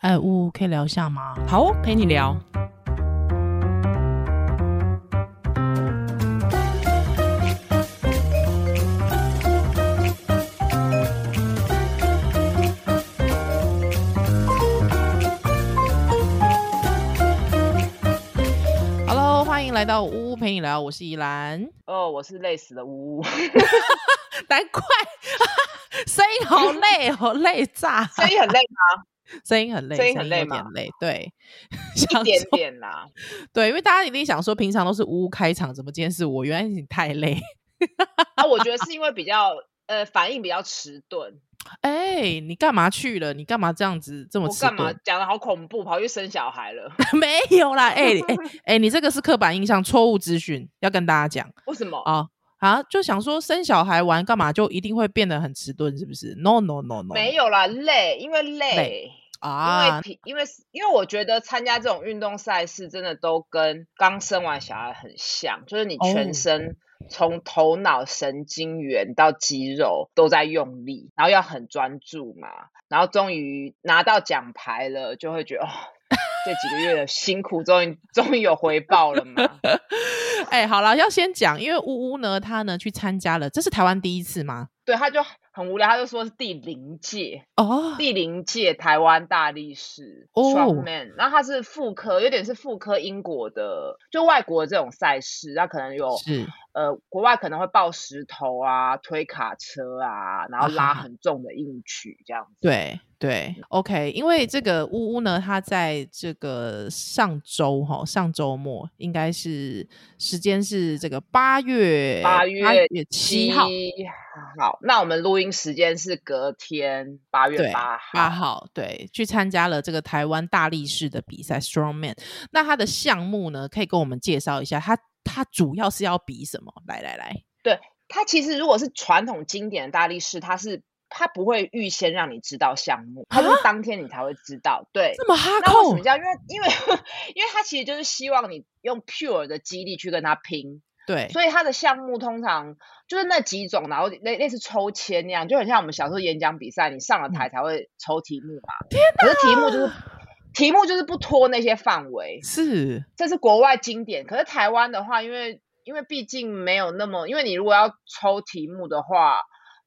哎，呜，可以聊一下吗？好，陪你聊。Hello，欢迎来到呜呜陪你聊，我是宜兰。哦，oh, 我是累死的呜呜，难怪 声音好累，好累炸，声音很累吗？声音很累，声音很累吗？累，对，一点点啦。对，因为大家一定想说，平常都是呜呜开场，怎么今天是我？原来你太累。啊，我觉得是因为比较呃反应比较迟钝。哎、欸，你干嘛去了？你干嘛这样子这么迟钝？我干嘛讲的好恐怖？跑去生小孩了？没有啦，哎哎哎，你这个是刻板印象，错误资讯，要跟大家讲。为什么啊？啊，就想说生小孩玩干嘛就一定会变得很迟钝，是不是？No No No No，没有啦，累，因为累。累啊，因为因为因为我觉得参加这种运动赛事真的都跟刚生完小孩很像，就是你全身从头脑神经元到肌肉都在用力，然后要很专注嘛，然后终于拿到奖牌了，就会觉得哦，这几个月的辛苦终于终于有回报了嘛。哎，好了，要先讲，因为呜呜呢，他呢去参加了，这是台湾第一次吗？对，他就。很无聊，他就说是第零届哦，oh. 第零届台湾大力士 Strongman，、oh. 然后他是复科，有点是复科英国的，就外国的这种赛事，那可能有是呃，国外可能会抱石头啊，推卡车啊，然后拉很重的硬举这样子。对对，OK，因为这个呜呜呢，他在这个上周哈，上周末应该是时间是这个八月八月七号。好，那我们录音时间是隔天八月八号，八号对，去参加了这个台湾大力士的比赛 Strongman。那他的项目呢，可以跟我们介绍一下，他他主要是要比什么？来来来，对，他其实如果是传统经典的大力士，他是他不会预先让你知道项目，他就是当天你才会知道。啊、对，这么哈扣？那为什么叫？因为因为因为他其实就是希望你用 pure 的肌力去跟他拼。对，所以他的项目通常就是那几种，然后类类似抽签那样，就很像我们小时候演讲比赛，你上了台才会抽题目嘛。天哪！可是题目就是题目就是不脱那些范围，是，这是国外经典。可是台湾的话，因为因为毕竟没有那么，因为你如果要抽题目的话，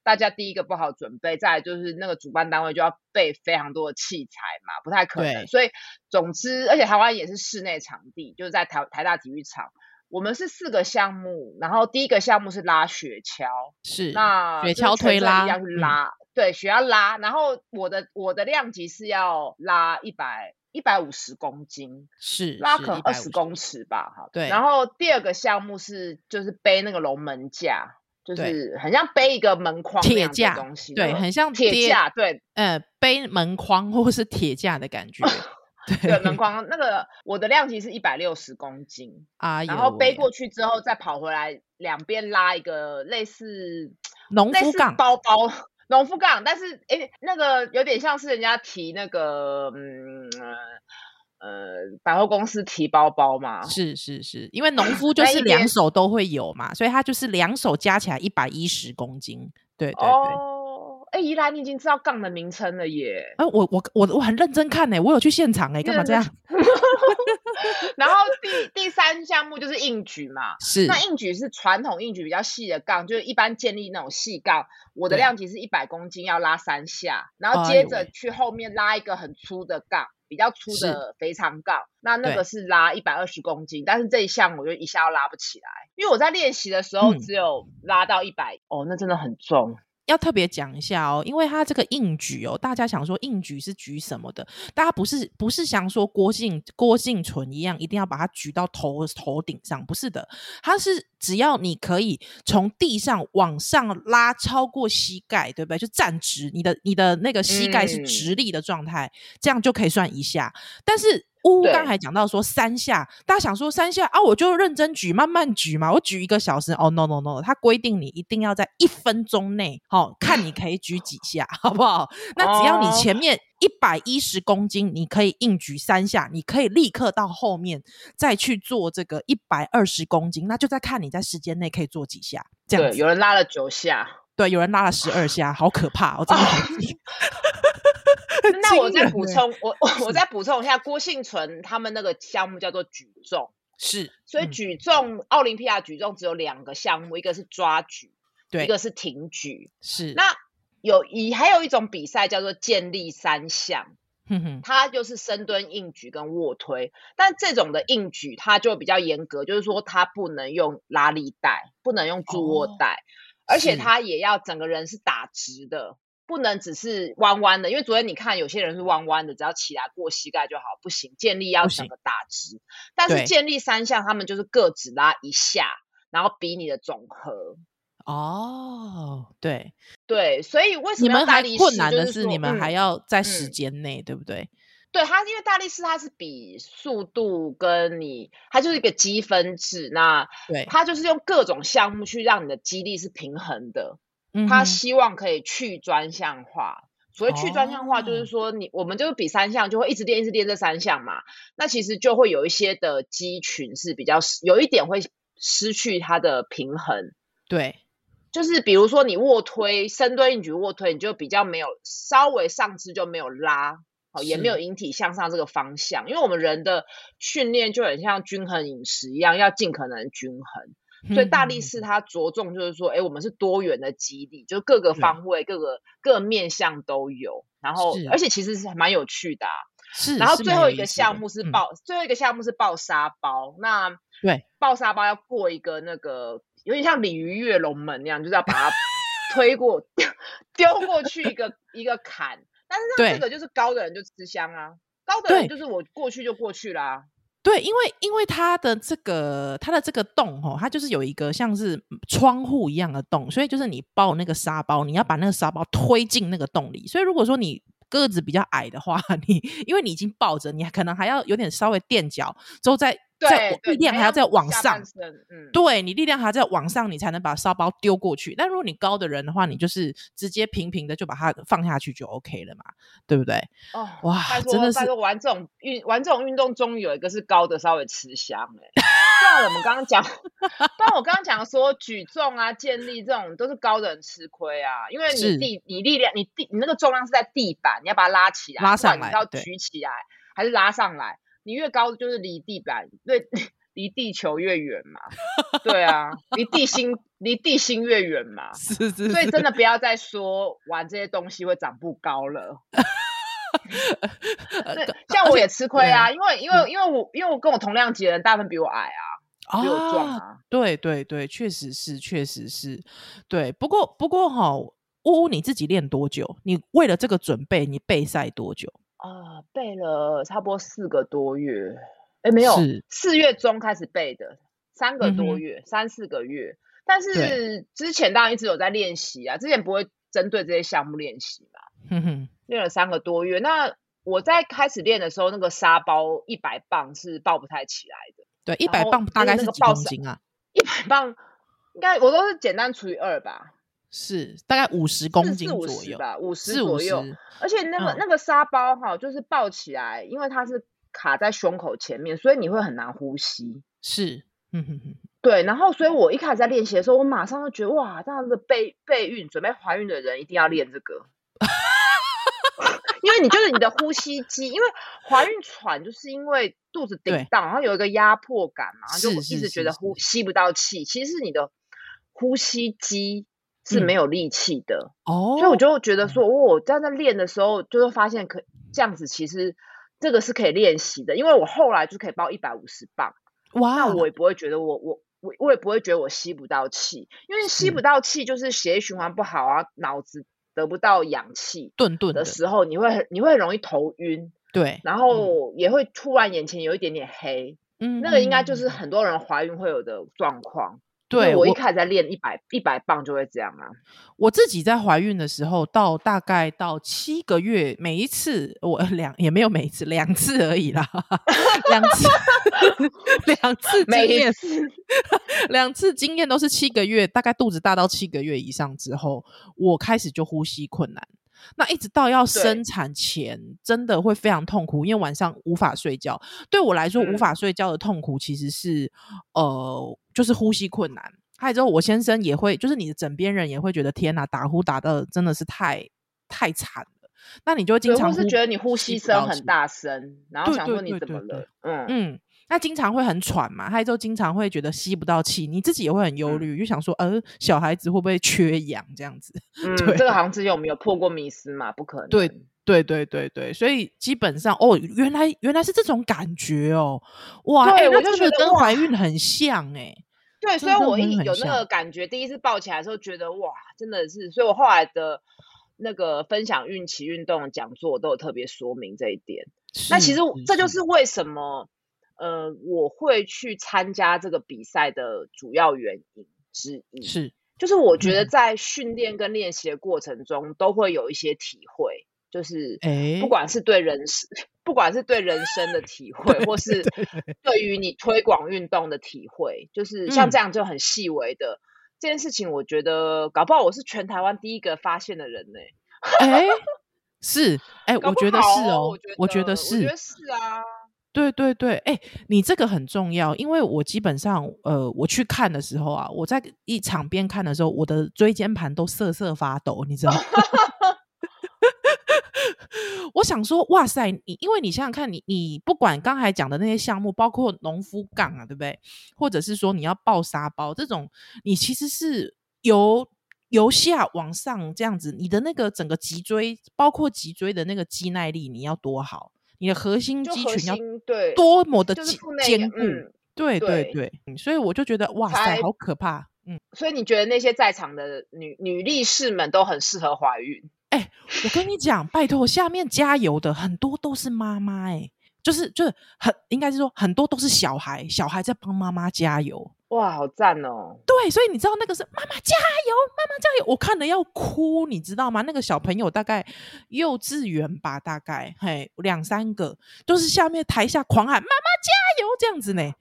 大家第一个不好准备，再来就是那个主办单位就要备非常多的器材嘛，不太可能。所以总之，而且台湾也是室内场地，就是在台台大体育场。我们是四个项目，然后第一个项目是拉雪橇，是那雪橇推拉，要去拉，嗯、对，雪要拉。然后我的我的量级是要拉一百一百五十公斤，是拉可能二十公尺吧，哈。对。然后第二个项目是就是背那个龙门架，就是很像背一个门框铁架东西，对，很像铁架，对，呃，背门框或是铁架的感觉。对，门框那个我的量级是一百六十公斤啊，然后背过去之后再跑回来，两边拉一个类似农夫杠。包包，农夫杠，但是诶那个有点像是人家提那个嗯呃百货公司提包包嘛，是是是，因为农夫就是两手都会有嘛，所以他就是两手加起来一百一十公斤，对对对。哦哎，宜兰，你已经知道杠的名称了耶！哎、呃，我我我我很认真看呢，我有去现场哎，干嘛这样？然后第第三项目就是硬举嘛，是那硬举是传统硬举比较细的杠，就是一般建立那种细杠。我的量级是一百公斤，要拉三下，然后接着去后面拉一个很粗的杠，比较粗的肥长杠。那那个是拉一百二十公斤，但是这一项我就一下要拉不起来，因为我在练习的时候只有拉到一百、嗯，哦，那真的很重。要特别讲一下哦，因为他这个硬举哦，大家想说硬举是举什么的？大家不是不是想说郭靖郭靖淳一样，一定要把它举到头头顶上，不是的，它是只要你可以从地上往上拉超过膝盖，对不对？就站直，你的你的那个膝盖是直立的状态，嗯、这样就可以算一下。但是。呜呜刚才讲到说三下，大家想说三下啊，我就认真举，慢慢举嘛，我举一个小时哦，no no no，他规定你一定要在一分钟内，好、哦、看你可以举几下，好不好？那只要你前面一百一十公斤，你可以硬举三下，你可以立刻到后面再去做这个一百二十公斤，那就在看你在时间内可以做几下，这样子。有人拉了九下，对，有人拉了十二下，好可怕，我真的好 那我再补充，我我我再补充一下，郭幸存他们那个项目叫做举重，是，所以举重奥林匹亚举重只有两个项目，一个是抓举，对，一个是挺举，是。那有一还有一种比赛叫做健力三项。哼哼，它就是深蹲、硬举跟卧推，但这种的硬举它就比较严格，就是说它不能用拉力带，不能用助卧带，哦，而且它也要整个人是打直的，不能只是弯弯的。因为昨天你看有些人是弯弯的，只要起来过膝盖就好，不行，建立要整个打直。但是建立三项他们就是各只拉一下，然后比你的总和。哦，对对，所以为什么你们还困难的是，你们还要在时间内，嗯、对不对？对，它因为大力士它是比速度跟你，它就是一个积分制，那对，它就是用各种项目去让你的肌力是平衡的。嗯，它希望可以去专项化，所谓去专项化就是说你，你、哦、我们就是比三项，就会一直练，一直练这三项嘛。那其实就会有一些的肌群是比较有一点会失去它的平衡，对。就是比如说你卧推、深蹲、硬举、卧推，你就比较没有稍微上肢就没有拉，好，也没有引体向上这个方向。因为我们人的训练就很像均衡饮食一样，要尽可能均衡。所以大力士它着重就是说，哎、嗯，我们是多元的基地，就各个方位、各个各面向都有。然后，而且其实是蛮有趣的、啊。是。然后最后一个项目是抱，最后一个项目是爆沙包。那对，爆沙包要过一个那个。有点像鲤鱼跃龙门那样，就是要把它 推过丢丢过去一个一个坎，但是像这个就是高的人就吃香啊，高的人就是我过去就过去啦、啊。对，因为因为它的这个它的这个洞哦，它就是有一个像是窗户一样的洞，所以就是你抱那个沙包，你要把那个沙包推进那个洞里。所以如果说你个子比较矮的话，你因为你已经抱着，你可能还要有点稍微垫脚之后再。在力量还要再往上，嗯，对，你力量还要再往上，你才能把沙包丢过去。但如果你高的人的话，你就是直接平平的就把它放下去就 OK 了嘛，对不对？哦，哇，真的是玩这种运玩这种运动，终于有一个是高的稍微吃香哎、欸。像我们刚刚讲，但我刚刚讲说举重啊、健力这种都是高的人吃亏啊，因为你地你力量你地你那个重量是在地板，你要把它拉起来，拉上来，你要举起来还是拉上来？你越高，就是离地板，对，离地球越远嘛。对啊，离地心离地心越远嘛。是，是是。所以真的不要再说玩这些东西会长不高了。像我也吃亏啊，因为因为因为我因为我跟我同量级的人大部分比我矮啊，比我壮啊，啊。对对对，确实是，确实是。对，不过不过哈，乌乌你自己练多久？你为了这个准备，你备赛多久？啊，背了差不多四个多月，哎，没有，四月中开始背的，三个多月，嗯、三四个月。但是之前当然一直有在练习啊，之前不会针对这些项目练习嘛。哼哼，练了三个多月。那我在开始练的时候，那个沙包一百磅是抱不太起来的。对，一百磅大概是几公斤啊？一百磅应该我都是简单除以二吧。是大概五十公斤左右吧，五十左右。而且那个、嗯、那个沙包哈，就是抱起来，因为它是卡在胸口前面，所以你会很难呼吸。是，嗯哼哼。对，然后所以我一开始在练习的时候，我马上就觉得哇，这样子备备孕、准备怀孕的人一定要练这个，因为你就是你的呼吸机，因为怀孕喘就是因为肚子顶到，然后有一个压迫感嘛，就一直觉得呼吸不到气，其实是你的呼吸机。是没有力气的。哦，所以我就觉得说，我在那练的时候，就会发现可这样子，其实这个是可以练习的。因为我后来就可以抱一百五十磅，哇，那我也。不会觉得我我我我也不会觉得我吸不到气，因为吸不到气就是血液循环不好啊，脑子得不到氧气，顿顿的时候，你会你会很容易头晕，对，然后也会突然眼前有一点点黑，嗯，那个应该就是很多人怀孕会有的状况。对，我一开始在练一百一百磅就会这样啊。我自己在怀孕的时候，到大概到七个月，每一次我两也没有每一次两次而已啦，两次两次经验，两次经验都是七个月，大概肚子大到七个月以上之后，我开始就呼吸困难。那一直到要生产前，真的会非常痛苦，因为晚上无法睡觉。对我来说，无法睡觉的痛苦其实是，嗯、呃，就是呼吸困难。还有之后，我先生也会，就是你的枕边人也会觉得，天哪，打呼打得真的是太太惨了。那你就经常是觉得你呼吸声很大声，然后想说你怎么了？嗯嗯，那经常会很喘嘛，还有就经常会觉得吸不到气，你自己也会很忧虑，嗯、就想说，呃，小孩子会不会缺氧这样子？嗯，这个好像之前有没有破过迷思嘛？不可能。对对对对对，所以基本上，哦，原来原来是这种感觉哦，哇，哎、欸，我就觉得跟怀孕很像哎、欸。对，所以我一有那个感觉，第一次抱起来的时候，觉得哇，真的是，所以我后来的那个分享孕期运动的讲座都有特别说明这一点。那其实这就是为什么，呃，我会去参加这个比赛的主要原因之一。是，就是我觉得在训练跟练习的过程中，都会有一些体会。就是，不管是对人生，欸、不管是对人生的体会，或是 对于你推广运动的体会，就是像这样就很细微的、嗯、这件事情，我觉得搞不好我是全台湾第一个发现的人呢、欸。哎、欸，是，哎、欸，我觉得是哦，我觉得，我觉得是，我觉得是啊，对对对，哎、你这个很重要，因为我基本上，呃，我去看的时候啊，我在一场边看的时候，我的椎间盘都瑟瑟发抖，你知道吗？我想说，哇塞，你因为你想想看，你你不管刚才讲的那些项目，包括农夫杠啊，对不对？或者是说你要抱沙包这种，你其实是由由下往上这样子，你的那个整个脊椎，包括脊椎的那个肌耐力，你要多好，你的核心肌群要多么的坚固，嗯、对对对，所以我就觉得哇塞，好可怕，嗯。所以你觉得那些在场的女女力士们都很适合怀孕？哎、欸，我跟你讲，拜托，下面加油的很多都是妈妈，哎，就是就是很应该是说很多都是小孩，小孩在帮妈妈加油，哇，好赞哦！对，所以你知道那个是妈妈加油，妈妈加油，我看了要哭，你知道吗？那个小朋友大概幼稚园吧，大概嘿两三个，就是下面台下狂喊妈妈加油这样子呢。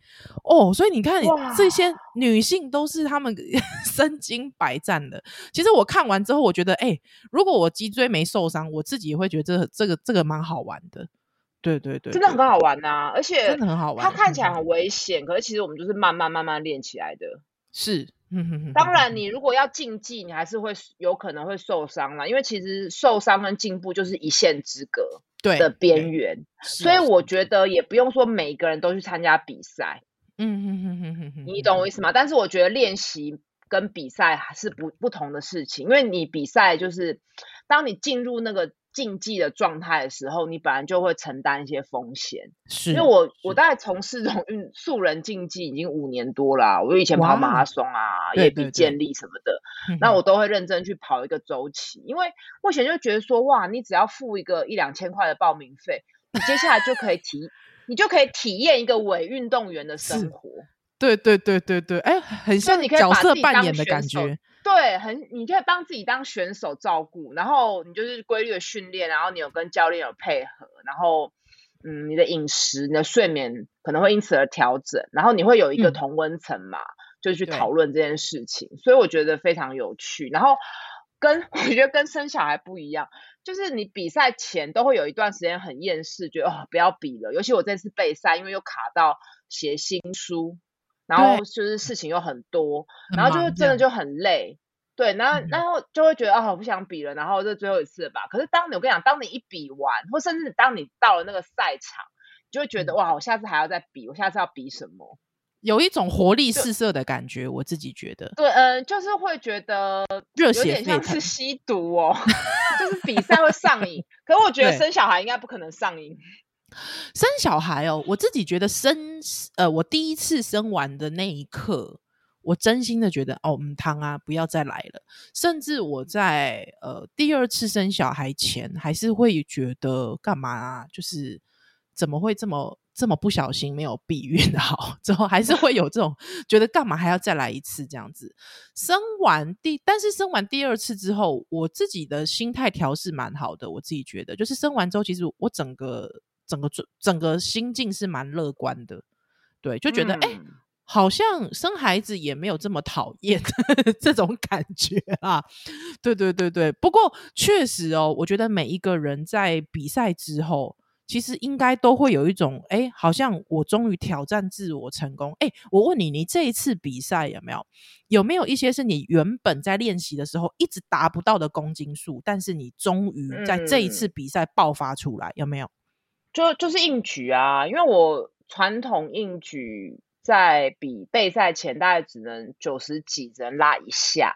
哦，所以你看这些女性都是她们 身经百战的。其实我看完之后，我觉得，哎、欸，如果我脊椎没受伤，我自己也会觉得这个、这个这个蛮好玩的。对对对，真的很好玩呐、啊，而且真的很好玩。它看起来很危险、嗯，可是其实我们就是慢慢慢慢练起来的。是，当然你如果要竞技，你还是会有可能会受伤啦，因为其实受伤跟进步就是一线之隔的边缘。所以我觉得也不用说每一个人都去参加比赛。嗯你懂我意思吗？但是我觉得练习跟比赛还是不不同的事情，因为你比赛就是当你进入那个竞技的状态的时候，你本来就会承担一些风险。是，因为我我大概从事这种运素人竞技已经五年多了、啊，我以前跑马拉松啊，也比健力什么的，那我都会认真去跑一个周期，因为我以前就觉得说，哇，你只要付一个一两千块的报名费，你接下来就可以提。你就可以体验一个伪运动员的生活，对对对对对，哎，很像你角色扮演的感觉，对，很，你可以帮自己当选手照顾，然后你就是规律的训练，然后你有跟教练有配合，然后，嗯，你的饮食、你的睡眠可能会因此而调整，然后你会有一个同温层嘛，嗯、就去讨论这件事情，所以我觉得非常有趣，然后跟 我觉得跟生小孩不一样。就是你比赛前都会有一段时间很厌世，觉得哦不要比了。尤其我这次备赛，因为又卡到写新书，然后就是事情又很多，然后就是真的就很累。对，然后、嗯、然后就会觉得啊我不想比了，然后这最后一次吧。可是当你我跟你讲，当你一比完，或甚至当你到了那个赛场，就会觉得、嗯、哇，我下次还要再比，我下次要比什么？有一种活力四射的感觉，我自己觉得。对，嗯、呃，就是会觉得热血，有点像是吸毒哦，就是比赛会上瘾。可是我觉得生小孩应该不可能上瘾。生小孩哦，我自己觉得生，呃，我第一次生完的那一刻，我真心的觉得哦，母汤啊，不要再来了。甚至我在呃第二次生小孩前，还是会觉得干嘛啊？就是怎么会这么？这么不小心没有避孕好，之后还是会有这种觉得干嘛还要再来一次这样子。生完第，但是生完第二次之后，我自己的心态调试蛮好的。我自己觉得，就是生完之后，其实我整个整个整个心境是蛮乐观的。对，就觉得哎、嗯欸，好像生孩子也没有这么讨厌 这种感觉啊。对对对对，不过确实哦，我觉得每一个人在比赛之后。其实应该都会有一种，哎，好像我终于挑战自我成功。哎，我问你，你这一次比赛有没有有没有一些是你原本在练习的时候一直达不到的公斤数，但是你终于在这一次比赛爆发出来，嗯、有没有？就就是硬举啊，因为我传统硬举在比备赛前大概只能九十几，只能拉一下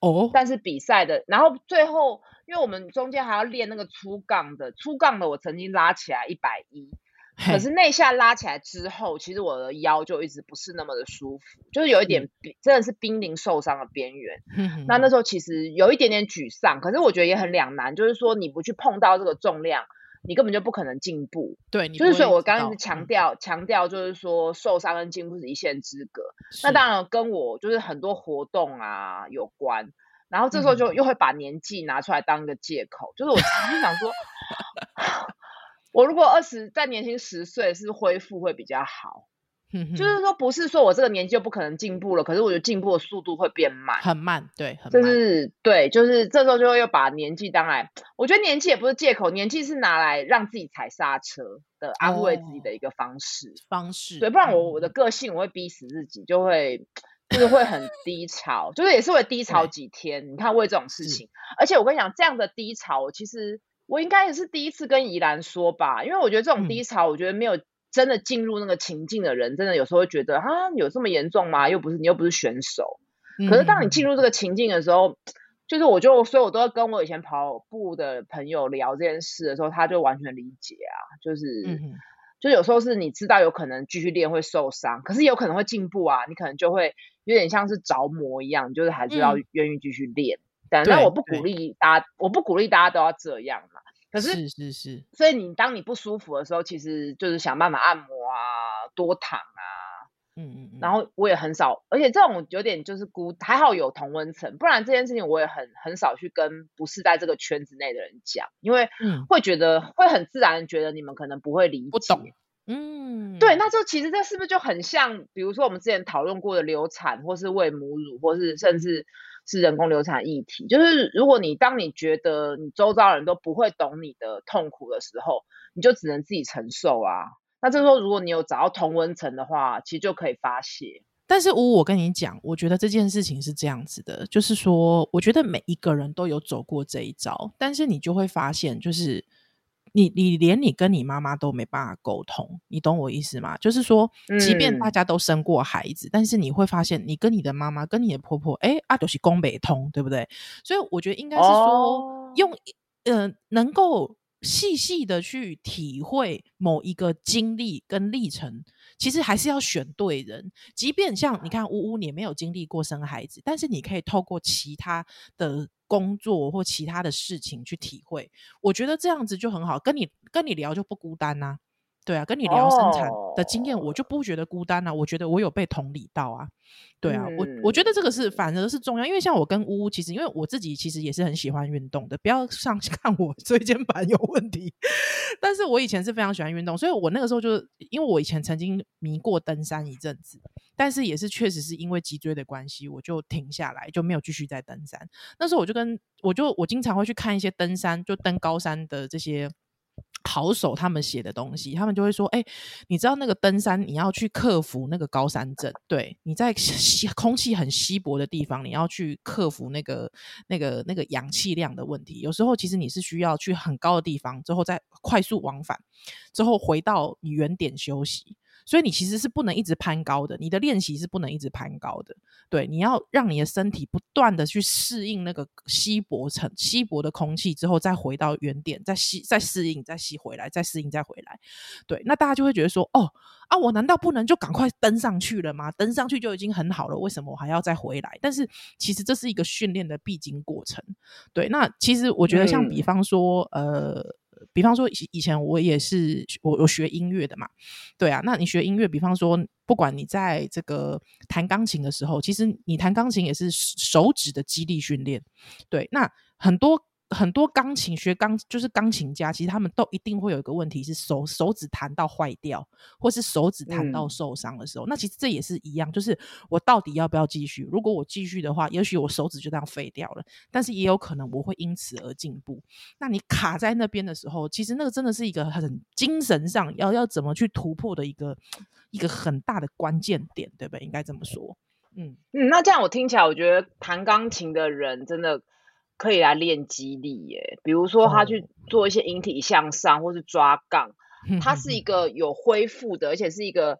哦。但是比赛的，然后最后，因为我们中间还要练那个粗杠的，粗杠的我曾经拉起来一百一，可是那下拉起来之后，其实我的腰就一直不是那么的舒服，就是有一点真的是濒临受伤的边缘。那那时候其实有一点点沮丧，可是我觉得也很两难，就是说你不去碰到这个重量。你根本就不可能进步，对，就是所以，我刚刚一直强调强调，就是说受伤跟进步是一线之隔。那当然跟我就是很多活动啊有关，然后这时候就又会把年纪拿出来当一个借口，嗯、就是我常常想说，我如果二十再年轻十岁，是恢复会比较好？就是说，不是说我这个年纪就不可能进步了，可是我觉得进步的速度会变慢，很慢，对，很慢。就是对，就是这时候就会又把年纪当来，我觉得年纪也不是借口，年纪是拿来让自己踩刹车的，安慰自己的一个方式，哦、方式。对，不然我我的个性我会逼死自己，就会就是会很低潮，就是也是会低潮几天。你看为这种事情，而且我跟你讲，这样的低潮，其实我应该也是第一次跟宜兰说吧，因为我觉得这种低潮，我觉得没有。真的进入那个情境的人，真的有时候会觉得啊，有这么严重吗？又不是你又不是选手。可是当你进入这个情境的时候，嗯、就是我就所以，我都要跟我以前跑步的朋友聊这件事的时候，他就完全理解啊。就是，嗯、就有时候是你知道有可能继续练会受伤，可是有可能会进步啊。你可能就会有点像是着魔一样，就是还是要愿意继续练。嗯、但那我不鼓励大家，我不鼓励大家都要这样嘛。可是是是是，所以你当你不舒服的时候，其实就是想办法按摩啊，多躺啊，嗯嗯嗯。然后我也很少，而且这种有点就是孤，还好有同温层，不然这件事情我也很很少去跟不是在这个圈子内的人讲，因为会觉得、嗯、会很自然觉得你们可能不会理解，不懂。嗯，对，那就其实这是不是就很像，比如说我们之前讨论过的流产，或是喂母乳，或是甚至。是人工流产议题，就是如果你当你觉得你周遭人都不会懂你的痛苦的时候，你就只能自己承受啊。那这时候如果你有找到同温层的话，其实就可以发泄。但是吴，我跟你讲，我觉得这件事情是这样子的，就是说，我觉得每一个人都有走过这一遭，但是你就会发现，就是。你你连你跟你妈妈都没办法沟通，你懂我意思吗？就是说，即便大家都生过孩子，嗯、但是你会发现，你跟你的妈妈、跟你的婆婆，哎，阿、啊、就是公北通，对不对？所以我觉得应该是说，哦、用呃，能够细细的去体会某一个经历跟历程，其实还是要选对人。即便像你看，呜呜你没有经历过生孩子，但是你可以透过其他的。工作或其他的事情去体会，我觉得这样子就很好。跟你跟你聊就不孤单呐、对啊，跟你聊生产的经验，我就不觉得孤单呐、啊。我觉得我有被同理到啊，对啊，嗯、我我觉得这个是反而是重要，因为像我跟呜呜，其实因为我自己其实也是很喜欢运动的，不要上 看我椎间盘有问题，但是我以前是非常喜欢运动，所以我那个时候就因为我以前曾经迷过登山一阵子。但是也是确实是因为脊椎的关系，我就停下来，就没有继续再登山。那时候我就跟我就我经常会去看一些登山，就登高山的这些好手他们写的东西，他们就会说：“哎、欸，你知道那个登山你要去克服那个高山症，对，你在稀空气很稀薄的地方，你要去克服那个那个那个氧气量的问题。有时候其实你是需要去很高的地方，之后再快速往返，之后回到你原点休息。”所以你其实是不能一直攀高的，你的练习是不能一直攀高的。对，你要让你的身体不断的去适应那个稀薄层、稀薄的空气之后，再回到原点，再吸、再适应、再吸回来，再适应、再回来。对，那大家就会觉得说，哦啊，我难道不能就赶快登上去了吗？登上去就已经很好了，为什么我还要再回来？但是其实这是一个训练的必经过程。对，那其实我觉得像比方说，嗯、呃。比方说，以以前我也是我我学音乐的嘛，对啊，那你学音乐，比方说，不管你在这个弹钢琴的时候，其实你弹钢琴也是手指的肌力训练，对，那很多很多钢琴学钢就是钢琴家，其实他们都一定会有一个问题是手手指弹到坏掉，或是手指弹到受伤的时候。嗯、那其实这也是一样，就是我到底要不要继续？如果我继续的话，也许我手指就这样废掉了，但是也有可能我会因此而进步。那你卡在那边的时候，其实那个真的是一个很精神上要要怎么去突破的一个一个很大的关键点，对不对？应该这么说。嗯嗯，那这样我听起来，我觉得弹钢琴的人真的可以来练肌力耶。比如说他去做一些引体向上，或是抓杠，它是一个有恢复的，而且是一个。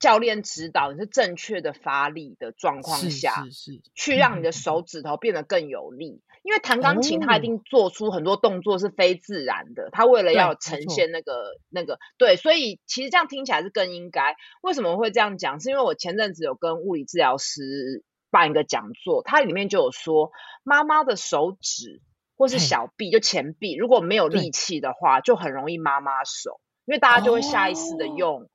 教练指导你是正确的发力的状况下，是是是去让你的手指头变得更有力。嗯、因为弹钢琴，他一定做出很多动作是非自然的。他、哦、为了要呈现那个那个对，所以其实这样听起来是更应该。为什么会这样讲？是因为我前阵子有跟物理治疗师办一个讲座，它里面就有说，妈妈的手指或是小臂，就前臂，如果没有力气的话，就很容易妈妈手，因为大家就会下意识的用。哦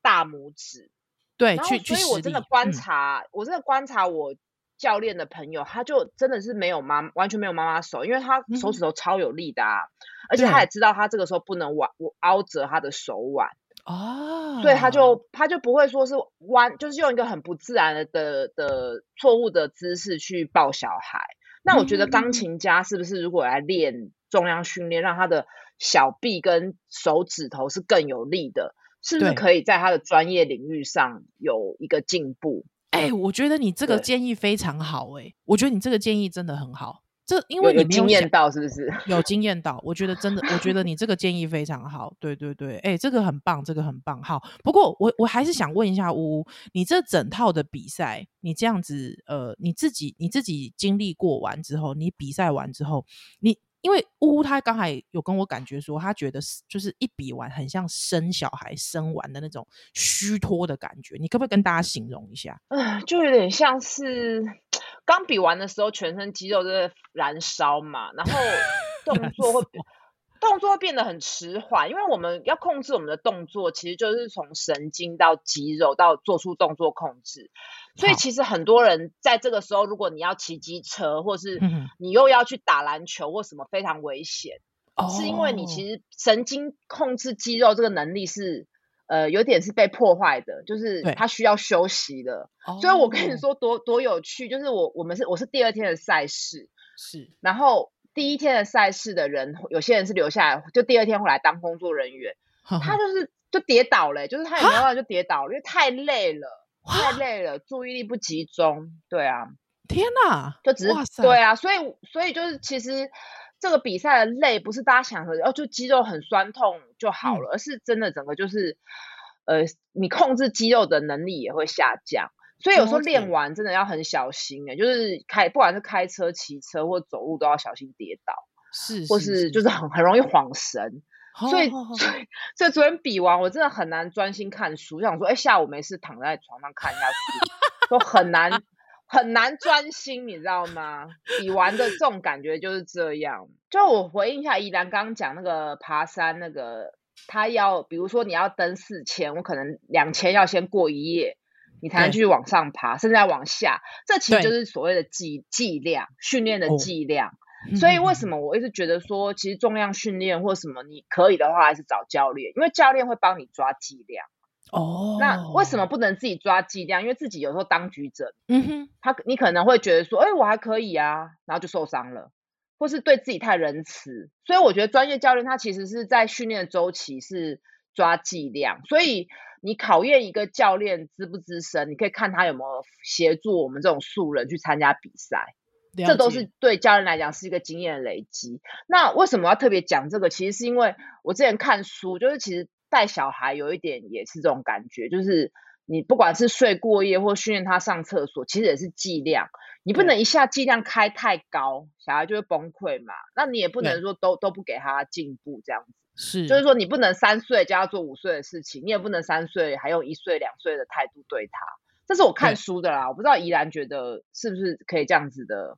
大拇指，对，去，所以我真的观察，嗯、我真的观察我教练的朋友，他就真的是没有妈，完全没有妈妈手，因为他手指头超有力的啊，嗯、而且他也知道他这个时候不能弯，我凹折他的手腕哦，所以他就他就不会说是弯，就是用一个很不自然的的的错误的姿势去抱小孩。那我觉得钢琴家是不是如果来练重量训练，让他的小臂跟手指头是更有力的？是不是可以在他的专业领域上有一个进步？哎、欸，我觉得你这个建议非常好、欸。哎，我觉得你这个建议真的很好。这因为你有，有经验到，是不是？有经验到，我觉得真的，我觉得你这个建议非常好。对对对，哎、欸，这个很棒，这个很棒。好，不过我我还是想问一下乌乌，你这整套的比赛，你这样子，呃，你自己你自己经历过完之后，你比赛完之后，你。因为乌乌他刚才有跟我感觉说，他觉得就是一比完很像生小孩生完的那种虚脱的感觉，你可不可以跟大家形容一下？嗯，就有点像是刚比完的时候，全身肌肉都在燃烧嘛，然后 动作会动作会变得很迟缓，因为我们要控制我们的动作，其实就是从神经到肌肉到做出动作控制。所以其实很多人在这个时候，如果你要骑机车，或是你又要去打篮球或什么，非常危险，哦，是因为你其实神经控制肌肉这个能力是呃有点是被破坏的，就是他需要休息的。所以我跟你说多多有趣，就是我我们是我是第二天的赛事，是，然后第一天的赛事的人，有些人是留下来，就第二天会来当工作人员，他就是就跌倒了，就是他也没办法就跌倒了，因为太累了。太累了，注意力不集中。对啊，天哪，就只是对啊，所以所以就是其实这个比赛的累不是大家想的哦，就肌肉很酸痛就好了，嗯，而是真的整个就是呃，你控制肌肉的能力也会下降。所以有时候练完真的要很小心诶，欸，就是开不管是开车、骑车或走路都要小心跌倒，是，或是就是很很容易晃神。所以，所以，所以昨天比完，我真的很难专心看书。想说，哎，下午没事躺在床上看一下书，都很难很难专心，你知道吗？比完的这种感觉就是这样。就我回应一下，宜兰刚刚讲那个爬山，那个他要，比如说你要登四千，我可能两千要先过一夜，你才能继续往上爬，甚至要往下。这其实就是所谓的剂剂量训练的剂量。所以为什么我一直觉得说，其实重量训练或什么，你可以的话还是找教练，因为教练会帮你抓剂量。哦，那为什么不能自己抓剂量？因为自己有时候当局者，嗯哼，他你可能会觉得说，哎，我还可以啊，然后就受伤了，或是对自己太仁慈。所以我觉得专业教练他其实是在训练的周期是抓剂量，所以你考验一个教练资不资深，你可以看他有没有协助我们这种素人去参加比赛。这都是对教练来讲是一个经验的累积。那为什么要特别讲这个？其实是因为我之前看书，就是其实带小孩有一点也是这种感觉，就是你不管是睡过夜或训练他上厕所，其实也是剂量。你不能一下剂量开太高，小孩就会崩溃嘛。那你也不能说都都不给他进步这样子。是，就是说你不能三岁教他做五岁的事情，你也不能三岁还用一岁两岁的态度对他。这是我看书的啦，我不知道怡然觉得是不是可以这样子的。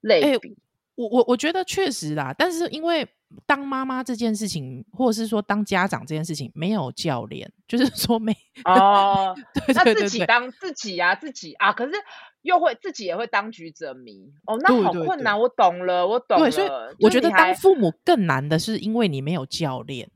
类比，欸、我我我觉得确实啦，但是因为当妈妈这件事情，或者是说当家长这件事情，没有教练，就是说没哦，对对对对，那自己当自己啊，自己啊，可是又会自己也会当局者迷哦，那好困难。我懂了，我懂了。对，所以我觉得当父母更难的是因为你没有教练。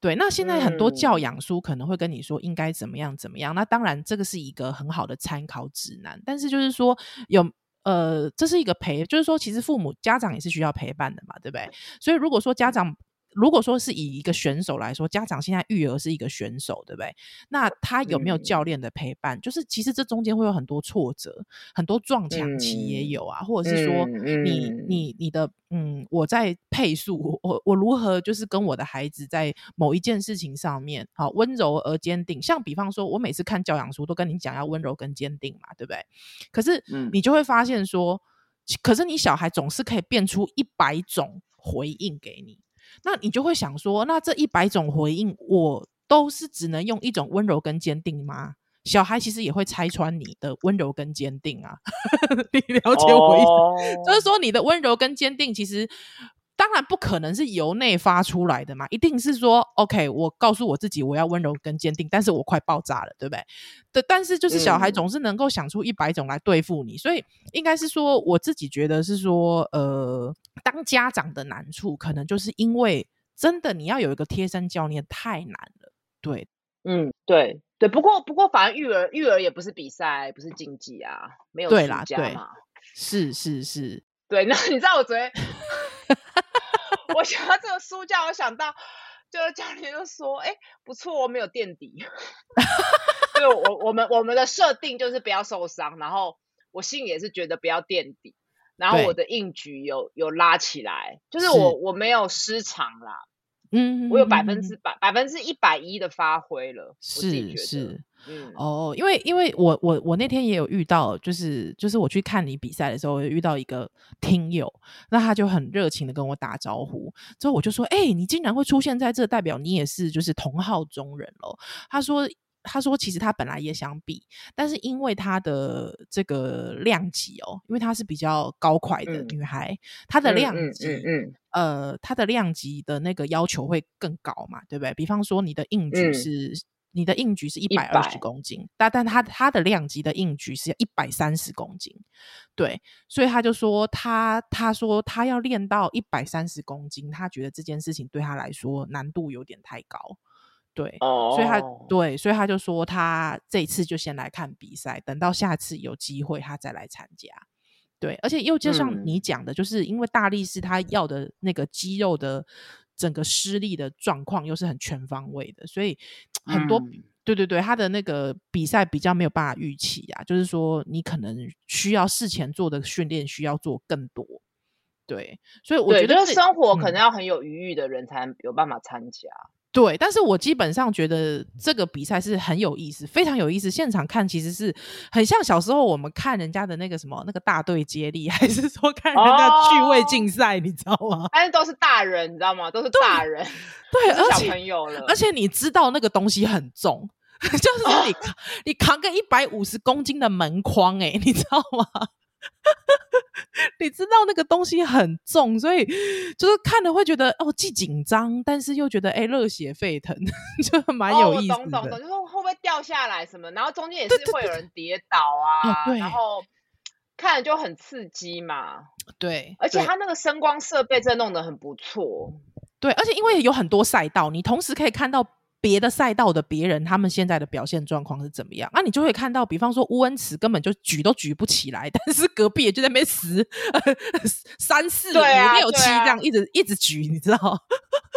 对，那现在很多教养书可能会跟你说应该怎么样怎么样。嗯、那当然这个是一个很好的参考指南，但是就是说有呃，这是一个陪，就是说其实父母家长也是需要陪伴的嘛，对不对？所以如果说家长。如果说是以一个选手来说，家长现在育儿是一个选手，对不对？那他有没有教练的陪伴？嗯、就是其实这中间会有很多挫折，很多撞墙期也有啊，嗯、或者是说你你你的嗯，我在配速，我我如何就是跟我的孩子在某一件事情上面，好温柔而坚定。像比方说，我每次看教养书都跟你讲要温柔跟坚定嘛，对不对？可是你就会发现说，可是你小孩总是可以变出一百种回应给你。那你就会想说，那这一百种回应，我都是只能用一种温柔跟坚定吗？小孩其实也会拆穿你的温柔跟坚定啊，你了解我意思？Oh. 就是说，你的温柔跟坚定，其实当然不可能是由内发出来的嘛，一定是说，OK，我告诉我自己我要温柔跟坚定，但是我快爆炸了，对不对？对，但是就是小孩总是能够想出一百种来对付你，嗯、所以应该是说，我自己觉得是说，呃。当家长的难处，可能就是因为真的你要有一个贴身教练太难了。对，嗯，对对。不过不过，反正育儿育儿也不是比赛，不是竞技啊，没有。对啦，对，是是是，对。那你知道我昨天，我想到这个书架我想到，就是教练就说：“哎，不错，我没有垫底。”对，我我们我们的设定就是不要受伤，然后我心里也是觉得不要垫底。然后我的硬举有有拉起来，就是我是我没有失常啦，嗯，我有百分之百百分之一百一的发挥了，是是，嗯哦，因为因为我我我那天也有遇到，就是就是我去看你比赛的时候，我遇到一个听友，那他就很热情的跟我打招呼，之后我就说，哎、欸，你竟然会出现在这，代表你也是就是同号中人咯。他说。他说：“其实他本来也想比，但是因为他的这个量级哦，因为她是比较高快的女孩，她、嗯、的量级，嗯，呃，她的量级的那个要求会更高嘛，对不对？比方说你的硬举是、嗯、你的硬举是一百二十公斤，但但他他的量级的硬举是一百三十公斤，对，所以他就说他他说他要练到一百三十公斤，他觉得这件事情对他来说难度有点太高。”对，oh. 所以他对，所以他就说他这一次就先来看比赛，等到下次有机会他再来参加。对，而且又就像你讲的，就是因为大力士他要的那个肌肉的整个失利的状况又是很全方位的，所以很多、嗯、对对对，他的那个比赛比较没有办法预期啊，就是说你可能需要事前做的训练需要做更多。对，所以我觉得就是生活可能要很有余裕的人才有办法参加。对，但是我基本上觉得这个比赛是很有意思，非常有意思。现场看其实是很像小时候我们看人家的那个什么那个大队接力，还是说看人家趣味竞赛，哦、你知道吗？但是都是大人，你知道吗？都是大人，对，对小朋友了而。而且你知道那个东西很重，就是说你扛、哦、你扛个一百五十公斤的门框、欸，哎，你知道吗？你知道那个东西很重，所以就是看了会觉得哦，既紧张，但是又觉得哎，热血沸腾，就蛮有意思的。哦、懂懂懂，就是会不会掉下来什么，然后中间也是会有人跌倒啊，对对对，然后看着就很刺激嘛。对，而且它那个声光设备真的弄得很不错。对，而且因为有很多赛道，你同时可以看到。别的赛道的别人，他们现在的表现状况是怎么样？那、啊、你就会看到，比方说乌恩慈根本就举都举不起来，但是隔壁也就在那边十、三四、五、啊、六、七这样一直一直举，你知道？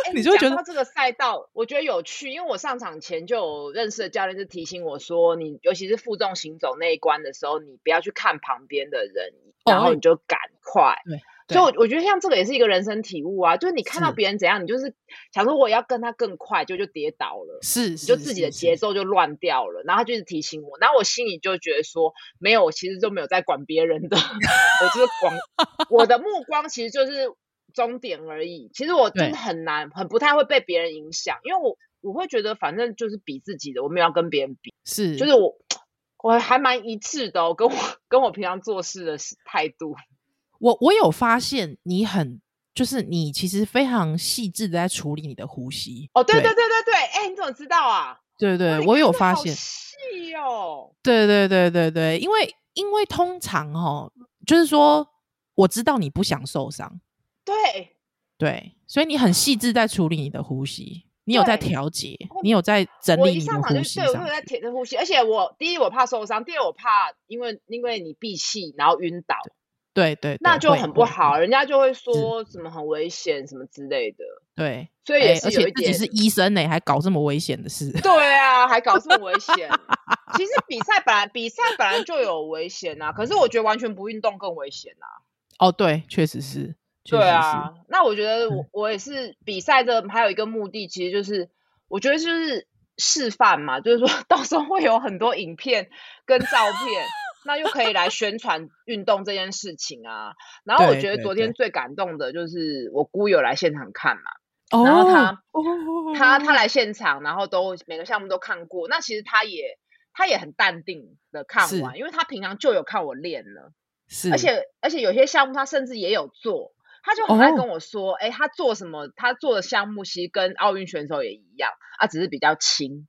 欸、你就会觉得这个赛道，我觉得有趣，因为我上场前就有认识的教练就提醒我说，你尤其是负重行走那一关的时候，你不要去看旁边的人，然后你就赶快。对。所以，我我觉得像这个也是一个人生体悟啊，就是你看到别人怎样，你就是想说我要跟他更快，就就跌倒了，是，你就自己的节奏就乱掉了。然后他就是提醒我，然后我心里就觉得说，没有，我其实就没有在管别人的，我就是光我的目光其实就是终点而已。其实我真的很难，很不太会被别人影响，因为我我会觉得反正就是比自己的，我没有要跟别人比，是，就是我我还蛮一致的哦，跟我跟我平常做事的态度。我我有发现你很，就是你其实非常细致的在处理你的呼吸。哦，对对对对对，哎、欸，你怎么知道啊？对对，我有发现。细哦。对对对对对，因为因为通常哦，就是说我知道你不想受伤，对对，所以你很细致在处理你的呼吸，你有在调节，你有在整理你的呼吸。对，我有在调着呼吸，而且我第一我怕受伤，第二我怕因为因为你闭气然后晕倒。对对，那就很不好，人家就会说什么很危险什么之类的。对，所以也是有一点，而且自己是医生呢，还搞这么危险的事。对啊，还搞这么危险。其实比赛本来比赛本来就有危险啊，可是我觉得完全不运动更危险啊。哦，对，确实是。对啊，那我觉得我我也是比赛的，还有一个目的，其实就是我觉得就是示范嘛，就是说 到时候会有很多影片跟照片。那又可以来宣传运动这件事情啊！然后我觉得昨天最感动的就是我姑有来现场看嘛，然后他、oh. 他他来现场，然后都每个项目都看过。那其实他也他也很淡定的看完，因为他平常就有看我练了，是而且而且有些项目他甚至也有做，他就很爱跟我说，哎、oh. 欸，他做什么？他做的项目其实跟奥运选手也一样，啊，只是比较轻。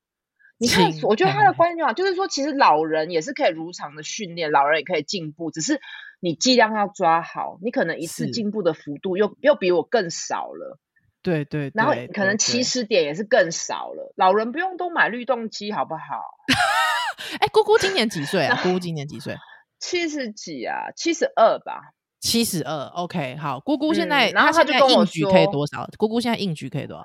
你看，我觉得他的观念啊，就是说，其实老人也是可以如常的训练，老人也可以进步，只是你剂量要抓好，你可能一次进步的幅度又又比我更少了。对对，然后可能起始点也是更少了。老人不用都买律动机，好不好？哎，姑姑今年几岁啊？姑姑今年几岁？七十几啊？七十二吧？七十二。OK，好，姑姑现在，然后他就跟我说，硬举可以多少？姑姑现在硬举可以多少？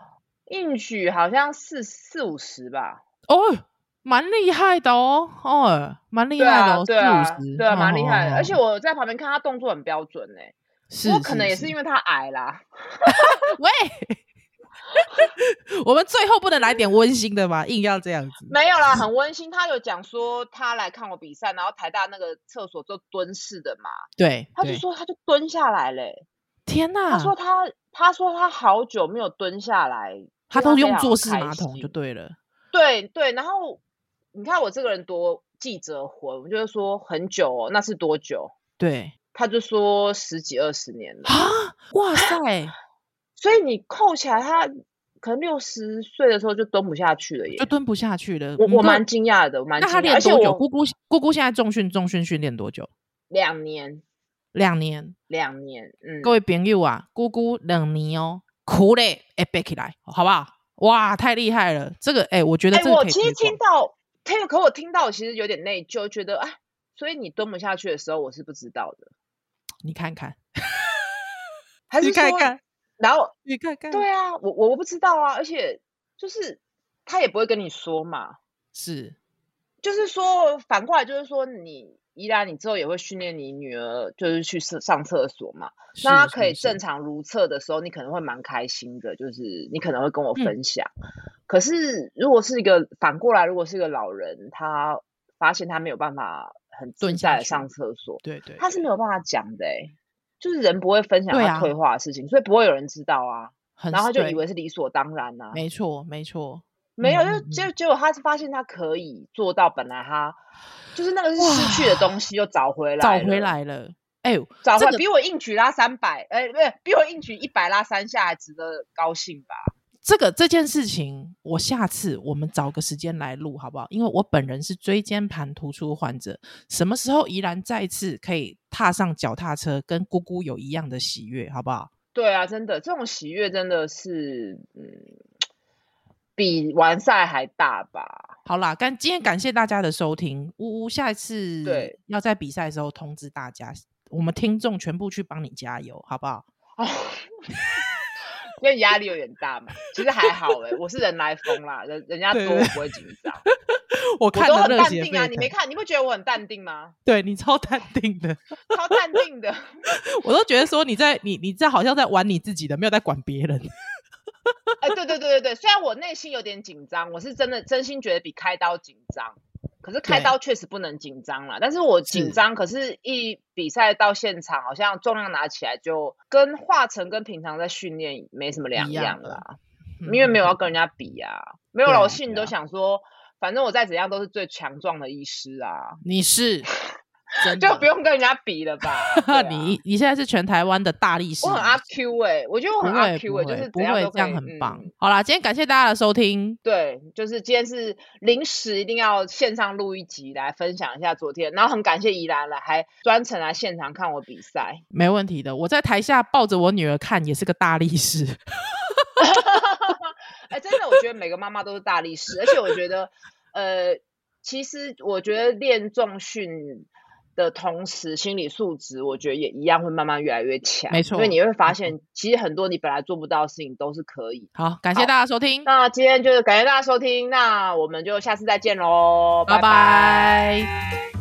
硬举好像四四五十吧。哦，蛮厉害的哦，哦，蛮厉害的哦，对啊，对啊，蛮厉害的。而且我在旁边看他动作很标准呢，是，可能也是因为他矮啦。喂，我们最后不能来点温馨的吗？硬要这样子？没有啦，很温馨。他有讲说他来看我比赛，然后台大那个厕所就蹲式的嘛，对，他就说他就蹲下来嘞。天哪，他说他他说他好久没有蹲下来，他都用坐式马桶就对了。对对，然后你看我这个人多记者魂，我就是说很久哦，那是多久？对，他就说十几二十年了啊！哇塞！所以你扣起来，他可能六十岁的时候就蹲不下去了耶，就蹲不下去了。我我蛮惊讶的，蛮。那他练多久？姑姑姑姑现在重训重训训练多久？两年，两年，两年。嗯，各位朋友啊，姑姑两年哦，苦嘞，哎，背起来，好不好？哇，太厉害了！这个，哎、欸，我觉得这个、欸、我其实听到，听，可我听到，我其实有点内疚，觉得，哎，所以你蹲不下去的时候，我是不知道的。你看看，还是看看，然后你看看，对啊，我我不知道啊，而且就是他也不会跟你说嘛，是，就是说反过来，就是说你。依然，你之后也会训练你女儿，就是去上上厕所嘛。那她可以正常如厕的时候，你可能会蛮开心的，就是你可能会跟我分享。嗯、可是如果是一个反过来，如果是一个老人，他发现他没有办法很自在的上厕所，对，对对，他是没有办法讲的、欸，就是人不会分享他退化的事情，啊、所以不会有人知道啊。然后他就以为是理所当然啊。没错，没错。没有，就结结果他是发现他可以做到，本来他就是那个是失去的东西又找回来，找回来了。哎呦，找回来比我硬举拉三百，哎，不对，比我硬举一百拉三下还值得高兴吧？这个这件事情，我下次我们找个时间来录好不好？因为我本人是椎间盘突出患者，什么时候宜兰再次可以踏上脚踏车，跟姑姑有一样的喜悦，好不好？对啊，真的，这种喜悦真的是，嗯。比完赛还大吧？好啦，感今天感谢大家的收听，呜呜，下一次对要在比赛的时候通知大家，我们听众全部去帮你加油，好不好？哦，因为压力有点大嘛，其实还好哎，我是人来疯啦，人人家多我不会紧张，我都很淡定啊，你没看，你不觉得我很淡定吗？对你超淡定的，超淡定的，我都觉得说你在你你在好像在玩你自己的，没有在管别人。哎，对对对对对，虽然我内心有点紧张，我是真的真心觉得比开刀紧张，可是开刀确实不能紧张了。但是我紧张，可是一比赛到现场，好像重量拿起来就跟化成跟平常在训练没什么两样了，因为没有要跟人家比呀、啊，嗯、没有了，我心里都想说，反正我再怎样都是最强壮的医师啊。你是，就不用跟人家比了吧？啊、你你现在是全台湾的大力士，我很阿 Q 哎、欸，我觉得我很阿 Q 哎、欸，就是不会这样很棒、嗯。好啦，今天感谢大家的收听。对，就是今天是临时一定要线上录一集来分享一下昨天，然后很感谢怡兰来，还专程来现场看我比赛。没问题的，我在台下抱着我女儿看，也是个大力士。哎、欸，真的，我觉得每个妈妈都是大力士，而且我觉得，呃，其实我觉得练重训的同时，心理素质我觉得也一样会慢慢越来越强。没错，因为你会发现，其实很多你本来做不到的事情都是可以。好，感谢大家收听。那今天就是感谢大家收听，那我们就下次再见喽，拜拜。拜拜。